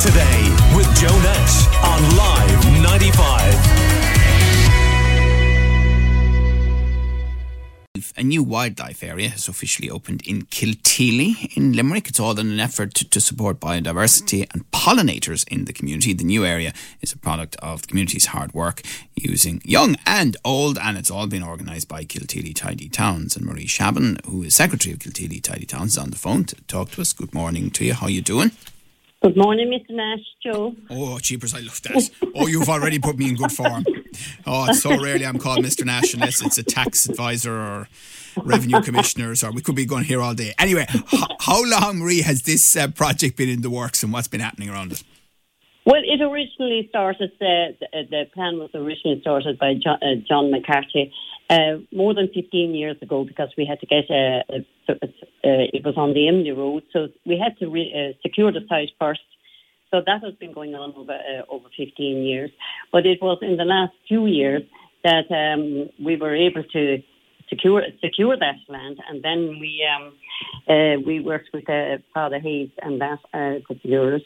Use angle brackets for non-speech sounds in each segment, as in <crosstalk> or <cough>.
today with Joe Nash on Live 95. A new wildlife area has officially opened in Kilteely in Limerick. It's all in an effort to, to, support biodiversity and pollinators in the community. The new area is a product of the community's hard work using young and old, and it's all been organised by Kilteely Tidy Towns. And Marie Shaban, who is Secretary of Kilteely Tidy Towns, is on the phone to talk to us. Good morning to you. How are you doing? Good morning, Mr. Nash, Joe. Oh, cheapers, I love that. oh, you've already put me in good form. Oh, it's so rarely I'm called Mr. Nash unless it's a tax advisor or revenue commissioners, or we could be going here all day. Anyway, h- how long, Marie, has this uh, project been in the works and what's been happening around it? Well, it originally started, uh, the, the, plan was originally started by John, uh, John McCarthy uh, more than 15 years ago because we had to get a, a, a, a it was on the Emly Road, so we had to re, uh, secure the site first. So that has been going on over uh, over 15 years. But it was in the last few years that um, we were able to secure secure that land, and then we um, uh, we worked with uh, Father Hayes and that uh, years,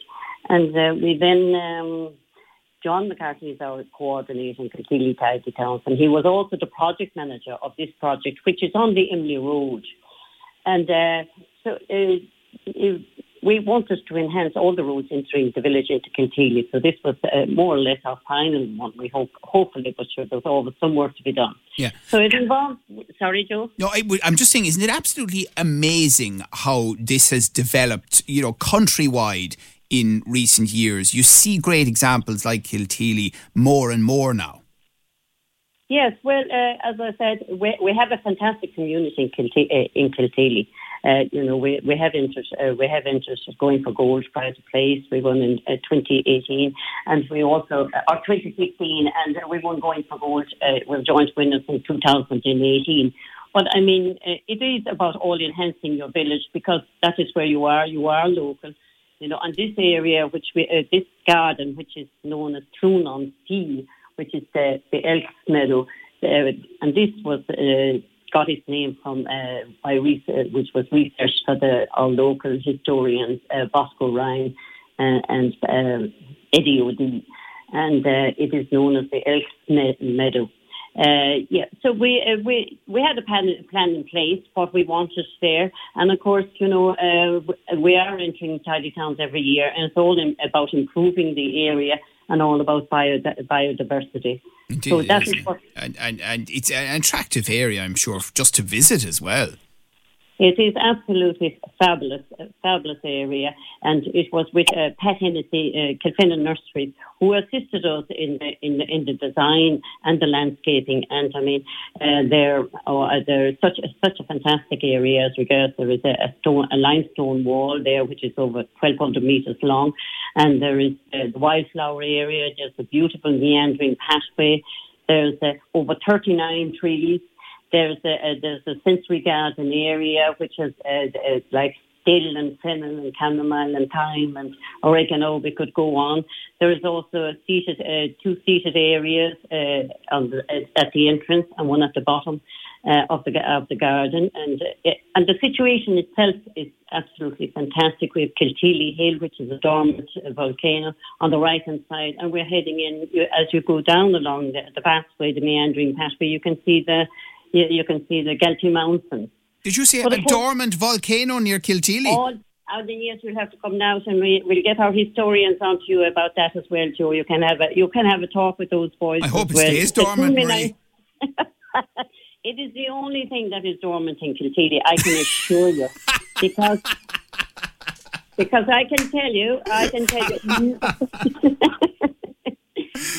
and uh, we then. Um, John McCarthy is our coordinating Kilteely Tidy Towns, and he was also the project manager of this project, which is on the Emly Road. And uh, so uh, we wanted to enhance all the roads entering the village into Kilteely. So this was uh, more or less our final one. We hope, hopefully, but sure, there's always some work to be done. Yeah. So it involves. Sorry, Joe. No, I, am just saying, isn't it absolutely amazing how this has developed? You know, countrywide in recent years. You see great examples like Kilteely more and more now. Yes, well, uh, as I said, we, we have a fantastic community in, Kilte- uh, in. Uh, you know, we, we have interest. Uh, we have interest going for gold prize place. We won in uh, 2018, and we also uh, or 2016, and we won going for gold. Uh, we're joint winners in 2018. But I mean, uh, it is about all enhancing your village because that is where you are. You are local you know, and this area, which we, uh, this garden, which is known as Clun on Sea, which is the, the Elks Meadow, uh, and this was uh, got its name from uh, by research, which was researched for the our local historians Bosco Ryan and uh, Eddie O'D, and it is known as the Elks Meadow. Uh, yeah, so we uh, we we had a plan, plan in place, what we wanted there, and of course, you know, uh, we are entering tidy towns every year, and it's all in, about improving the area and all about bio, biodiversity. Indeed, so that is what, and, and and it's an attractive area, I'm sure, just to visit as well. It is absolutely fabulous, fabulous area, and it was with uh, Pat Hennessy, uh, Kilfennan Nurseries, who assisted us in the in the, in the design and the landscaping. And I mean, uh, oh, uh, they're such a, such a fantastic area as regards. There is a, a stone, a limestone wall there, which is over 1,200 meters long, and there is uh, the wildflower area. There's a beautiful meandering pathway. There's uh, over 39 trees there's a, a there's a sensory garden area which has uh, like dill and fennel and chamomile and thyme and oregano. We could go on. There is also a seated, uh, two seated areas uh, the, uh, at the entrance and one at the bottom uh, of the of the garden. And uh, and the situation itself is absolutely fantastic. We have Kilteely Hill, which is a dormant volcano, on the right hand side, and we're heading in as you go down along the, the pathway, the meandering pathway. You can see the you, you can see the Galtee Mountains. Did you see but a dormant volcano near Kilteely? All, all the years we'll have to come out and we, we'll get our historians on to you about that as well, Joe. You can have a you can have a talk with those boys. I hope it well. stays dormant, Marie. <laughs> it is the only thing that is dormant in Kilteely, I can assure you, <laughs> because because I can tell you, I can tell you, <laughs>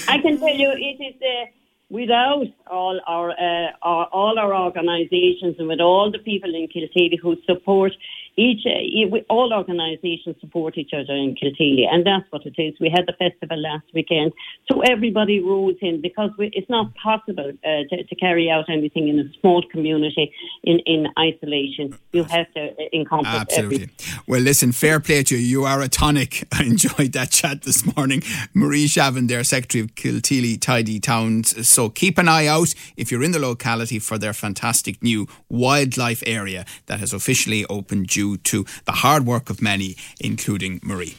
I can tell you, it is the without all our, uh, our, all our organisations and with all the people in Kilteely who support each uh, all organisations support each other in Kilteely, and that's what it is. We had the festival last weekend, so everybody rose in because we, it's not possible uh, to, to, carry out anything in a small community in, in isolation. You have to uh, encompass absolutely. Every- well, listen, fair play to you. You are a tonic. <laughs> I enjoyed that chat this morning. Marie there, Secretary of Kilteely Tidy Towns. So keep an eye out if you're in the locality for their fantastic new wildlife area that has officially opened due due to the hard work of many, including Marie.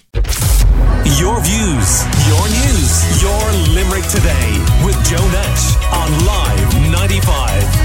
Your views, your news, your Limerick today with Joe Nash on Live 95.